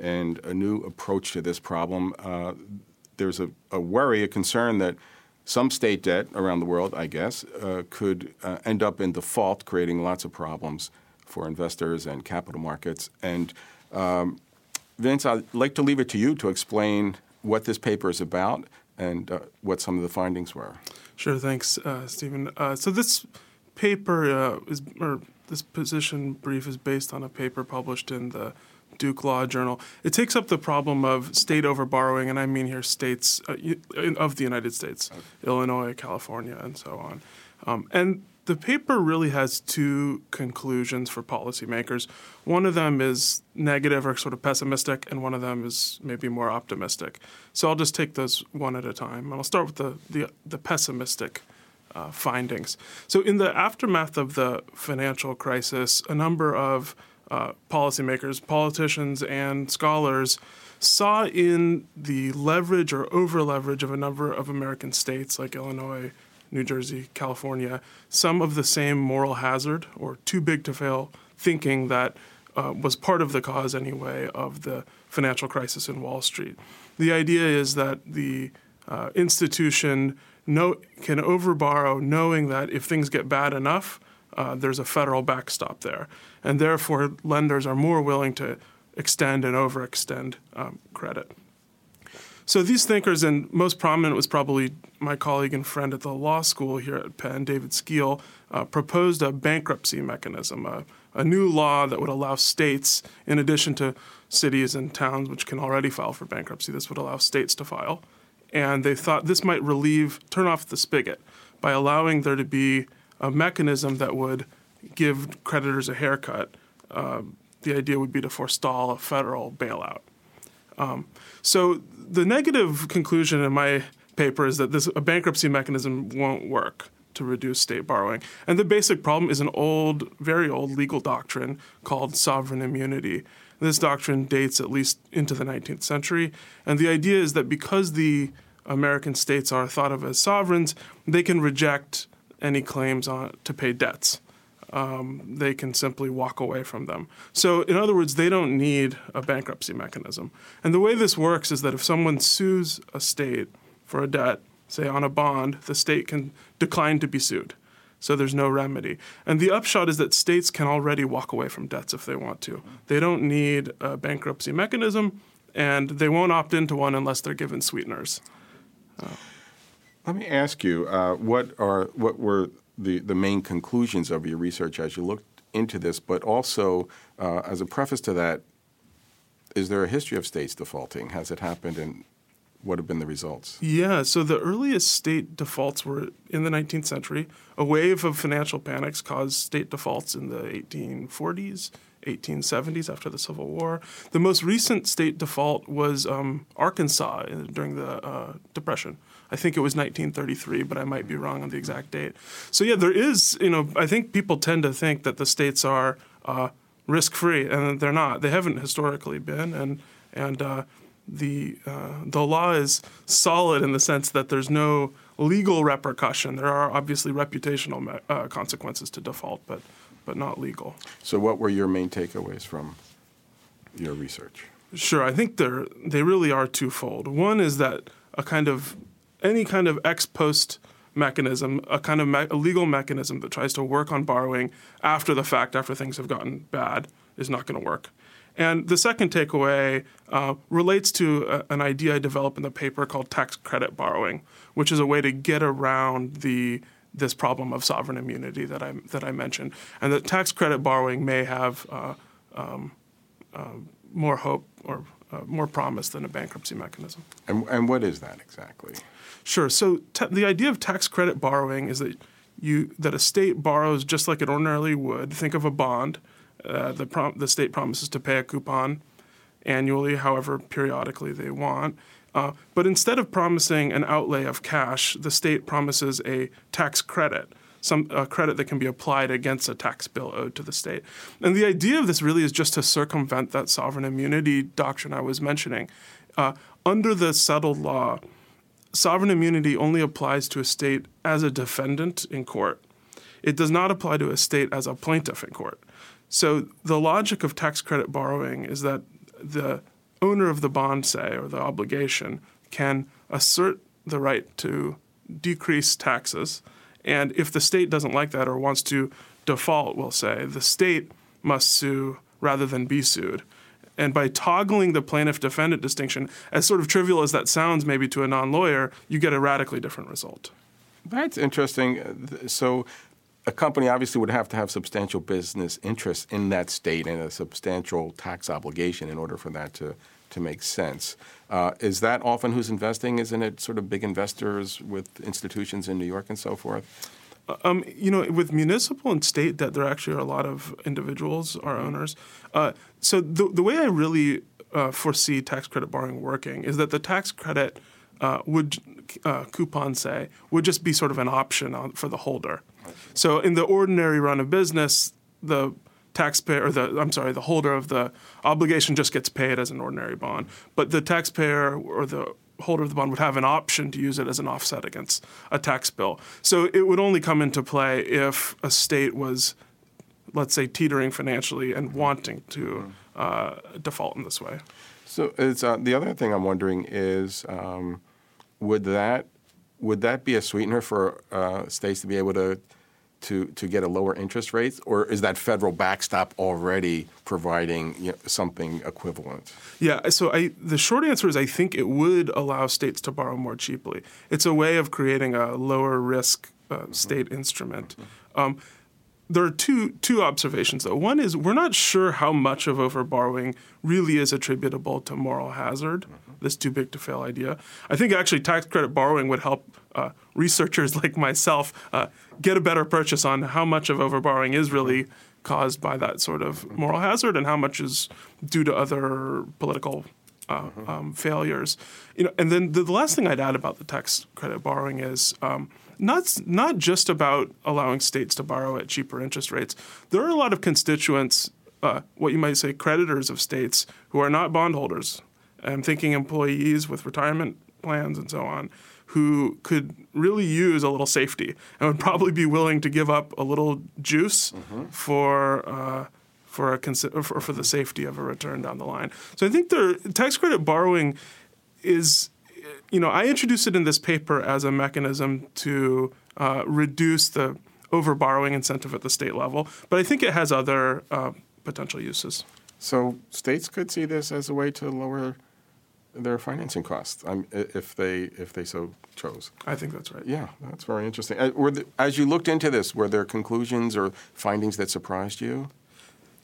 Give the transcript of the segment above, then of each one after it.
and a new approach to this problem. Uh, there's a, a, worry, a concern that some state debt around the world, I guess, uh, could uh, end up in default, creating lots of problems for investors and capital markets. And um, Vince, I'd like to leave it to you to explain what this paper is about and uh, what some of the findings were. Sure, thanks, uh, Stephen. Uh, so this paper is, or this position brief is based on a paper published in the Duke Law Journal. It takes up the problem of state overborrowing, and I mean here states uh, of the United States, okay. Illinois, California, and so on. Um, and the paper really has two conclusions for policymakers. One of them is negative or sort of pessimistic, and one of them is maybe more optimistic. So I'll just take those one at a time. And I'll start with the, the, the pessimistic uh, findings. So, in the aftermath of the financial crisis, a number of uh, policymakers, politicians, and scholars saw in the leverage or over leverage of a number of American states like Illinois, New Jersey, California, some of the same moral hazard or too big to fail thinking that uh, was part of the cause anyway of the financial crisis in Wall Street. The idea is that the uh, institution know, can overborrow knowing that if things get bad enough, uh, there's a federal backstop there. And therefore, lenders are more willing to extend and overextend um, credit. So these thinkers, and most prominent was probably my colleague and friend at the law school here at Penn, David Skeel, uh, proposed a bankruptcy mechanism, a, a new law that would allow states, in addition to cities and towns which can already file for bankruptcy, this would allow states to file. And they thought this might relieve, turn off the spigot by allowing there to be a mechanism that would give creditors a haircut. Uh, the idea would be to forestall a federal bailout. Um, so the negative conclusion in my paper is that this a bankruptcy mechanism won't work to reduce state borrowing. And the basic problem is an old, very old legal doctrine called sovereign immunity. This doctrine dates at least into the 19th century, and the idea is that because the American states are thought of as sovereigns, they can reject any claims on, to pay debts um, they can simply walk away from them. So, in other words, they don't need a bankruptcy mechanism. And the way this works is that if someone sues a state for a debt, say on a bond, the state can decline to be sued. So there's no remedy. And the upshot is that states can already walk away from debts if they want to. They don't need a bankruptcy mechanism, and they won't opt into one unless they're given sweeteners. Uh, Let me ask you, uh, what are what were the, the main conclusions of your research as you looked into this, but also uh, as a preface to that, is there a history of states defaulting? Has it happened and what have been the results? Yeah, so the earliest state defaults were in the 19th century. A wave of financial panics caused state defaults in the 1840s, 1870s after the Civil War. The most recent state default was um, Arkansas during the uh, Depression. I think it was 1933, but I might be wrong on the exact date. So yeah, there is, you know, I think people tend to think that the states are uh, risk free, and they're not. They haven't historically been, and and uh, the uh, the law is solid in the sense that there's no legal repercussion. There are obviously reputational uh, consequences to default, but but not legal. So, what were your main takeaways from your research? Sure, I think they're they really are twofold. One is that a kind of any kind of ex post mechanism, a kind of me- a legal mechanism that tries to work on borrowing after the fact, after things have gotten bad, is not going to work. And the second takeaway uh, relates to a, an idea I developed in the paper called tax credit borrowing, which is a way to get around the this problem of sovereign immunity that I that I mentioned, and that tax credit borrowing may have uh, um, uh, more hope or uh, more promise than a bankruptcy mechanism. And, and what is that exactly? Sure. So the idea of tax credit borrowing is that you that a state borrows just like it ordinarily would. Think of a bond. Uh, the prom- the state promises to pay a coupon. annually, however periodically they want. Uh, but instead of promising an outlay of cash, the state promises a tax credit, some a credit that can be applied against a tax bill owed to the state. And the idea of this really is just to circumvent that sovereign immunity doctrine I was mentioning. Uh, under the settled law, sovereign immunity only applies to a state as a defendant in court. It does not apply to a state as a plaintiff in court. So the logic of tax credit borrowing is that the owner of the bond, say, or the obligation, can assert the right to decrease taxes. And if the state doesn't like that or wants to default, we'll say, the state must sue rather than be sued. And by toggling the plaintiff defendant distinction, as sort of trivial as that sounds maybe to a non lawyer, you get a radically different result. That's interesting. So, a company obviously would have to have substantial business interests in that state and a substantial tax obligation in order for that to, to make sense. Uh, is that often who's investing? Isn't it sort of big investors with institutions in New York and so forth? Um, you know, with municipal and state debt, there actually are a lot of individuals are owners. Uh, so the the way I really uh, foresee tax credit borrowing working is that the tax credit uh, would uh, coupon say would just be sort of an option on, for the holder. So in the ordinary run of business, the taxpayer or the I'm sorry, the holder of the obligation just gets paid as an ordinary bond, but the taxpayer or the holder of the bond would have an option to use it as an offset against a tax bill. So it would only come into play if a state was, let's say, teetering financially and wanting to uh, default in this way. So it's, uh, the other thing I'm wondering is, um, would that would that be a sweetener for uh, states to be able to to to get a lower interest rate, or is that federal backstop already providing you know, something equivalent? Yeah. So I, the short answer is I think it would allow states to borrow more cheaply. It's a way of creating a lower risk uh, state instrument. Um, there are two two observations though. One is we're not sure how much of overborrowing really is attributable to moral hazard, this too big to fail idea. I think actually tax credit borrowing would help uh, researchers like myself uh, get a better purchase on how much of overborrowing is really caused by that sort of moral hazard and how much is due to other political uh, um, failures. You know, and then the, the, last thing I'd add about the tax credit borrowing is um, not not just about allowing states to borrow at cheaper interest rates. There are a lot of constituents, uh, what you might say, creditors of states who are not bondholders. I'm thinking employees with retirement plans and so on, who could really use a little safety and would probably be willing to give up a little juice mm-hmm. for. Uh, for, a consi- for, for the safety of a return down the line. So I think the tax credit borrowing is you know, I introduced it in this paper as a mechanism to uh, reduce the overborrowing incentive at the state level, but I think it has other uh, potential uses. So states could see this as a way to lower their financing costs um, if they if they so chose. I think that's right. Yeah, that's very interesting. Uh, were the, as you looked into this, were there conclusions or findings that surprised you?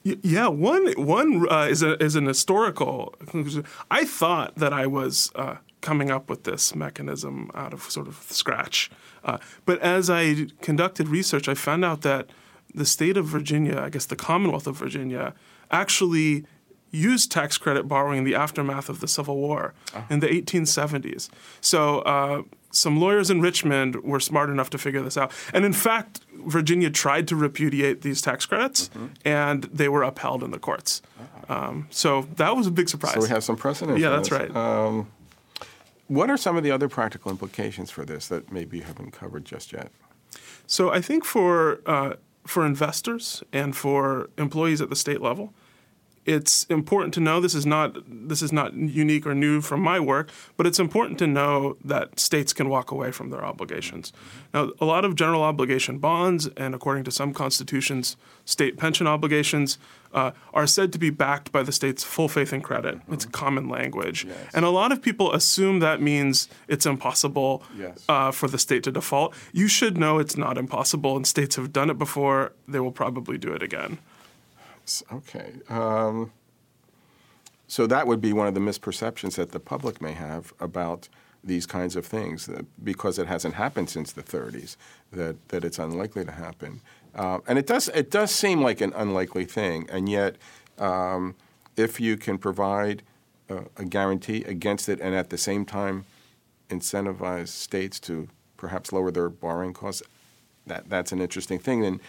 Yeah, one one uh, is a is an historical conclusion. I thought that I was uh, coming up with this mechanism out of sort of scratch. Uh, but as I conducted research, I found out that the state of Virginia, I guess the Commonwealth of Virginia, actually used tax credit borrowing in the aftermath of the Civil War uh-huh. in the 1870s. So uh, some lawyers in Richmond were smart enough to figure this out. And in fact, Virginia tried to repudiate these tax credits, mm-hmm. and they were upheld in the courts. Ah. Um, so that was a big surprise. So we have some precedent. Yeah, that's right. Um, what are some of the other practical implications for this that maybe you haven't covered just yet? So I think for uh, for investors and for employees at the state level, it's important to know this is not this is not unique or new from my work, but it's important to know that states can walk away from their obligations. Now, a lot of general obligation bonds and according to some constitutions, state pension obligations uh, are said to be backed by the state's full faith and credit. Mm-hmm. It's common language, yes. and a lot of people assume that means it's impossible yes. uh, for the state to default. You should know it's not impossible, and states have done it before. They will probably do it again. Okay. Um, so that would be one of the misperceptions that the public may have about these kinds of things, because it hasn't happened since the 30s, that, that it's unlikely to happen. Uh, and it does it does seem like an unlikely thing, and yet um, if you can provide a, a guarantee against it and at the same time incentivize states to perhaps lower their borrowing costs, that, that's an interesting thing. And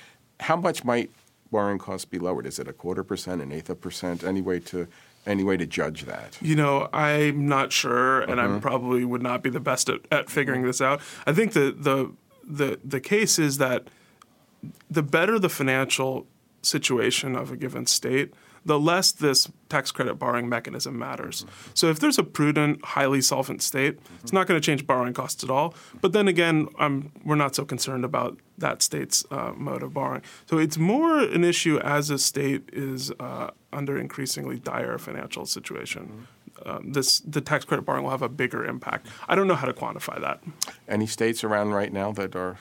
how much might borrowing costs be lowered? Is it a quarter percent, an eighth of percent? Any way to any way to judge that? You know, I'm not sure, and I uh-huh. probably would not be the best at, at figuring this out. I think the the the the case is that the better the financial situation of a given state, the less this tax credit borrowing mechanism matters. So if there's a prudent, highly solvent state, it's not going to change borrowing costs at all. But then again, um, we're not so concerned about that state's uh, mode of borrowing. So it's more an issue as a state is uh, under increasingly dire financial situation. Um, this the tax credit borrowing will have a bigger impact. I don't know how to quantify that. Any states around right now that are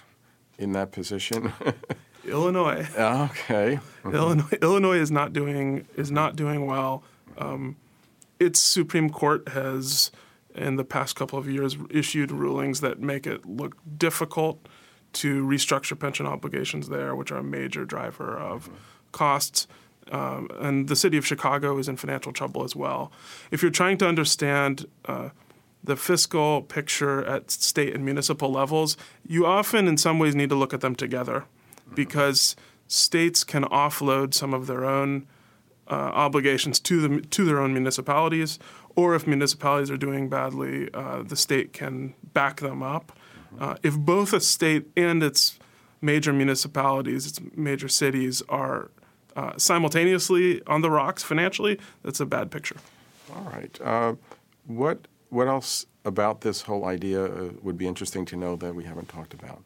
in that position? Illinois. okay. Illinois, Illinois is not doing is not doing well. Um, its Supreme Court has, in the past couple of years, issued rulings that make it look difficult to restructure pension obligations there, which are a major driver of costs. Um, and the city of Chicago is in financial trouble as well. If you're trying to understand uh, the fiscal picture at state and municipal levels, you often, in some ways, need to look at them together because states can offload some of their own uh, obligations to the to their own municipalities, or if municipalities are doing badly, uh, the state can back them up. Uh, if both a state and its major municipalities, its major cities, are uh, simultaneously on the rocks financially, that's a bad picture. All right. Uh, what what else about this whole idea uh, would be interesting to know that we haven't talked about?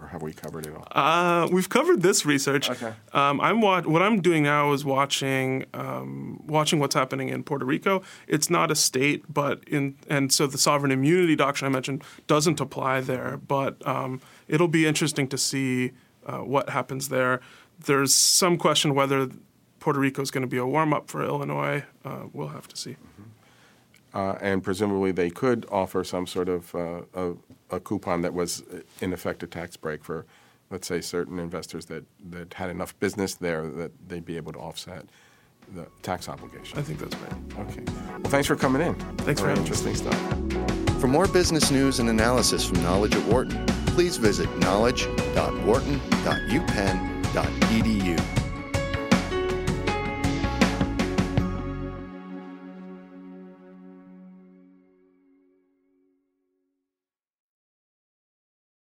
Or have we covered it all? Uh, we've covered this research. Okay. Um, I'm wa- what I'm doing now is watching um, watching what's happening in Puerto Rico. It's not a state, but in and so the sovereign immunity doctrine I mentioned doesn't apply there. But um, it'll be interesting to see uh, what happens there. There's some question whether Puerto Rico is going to be a warm up for Illinois. Uh, we'll have to see. Uh, and presumably they could offer some sort of uh, a, a coupon that was uh, in effect a tax break for, let's say, certain investors that, that had enough business there that they'd be able to offset the tax obligation. I think that's right. Okay. Well, thanks for coming in. Thanks for Very having me. interesting stuff. For more business news and analysis from Knowledge at Wharton, please visit knowledge.wharton.upenn.edu.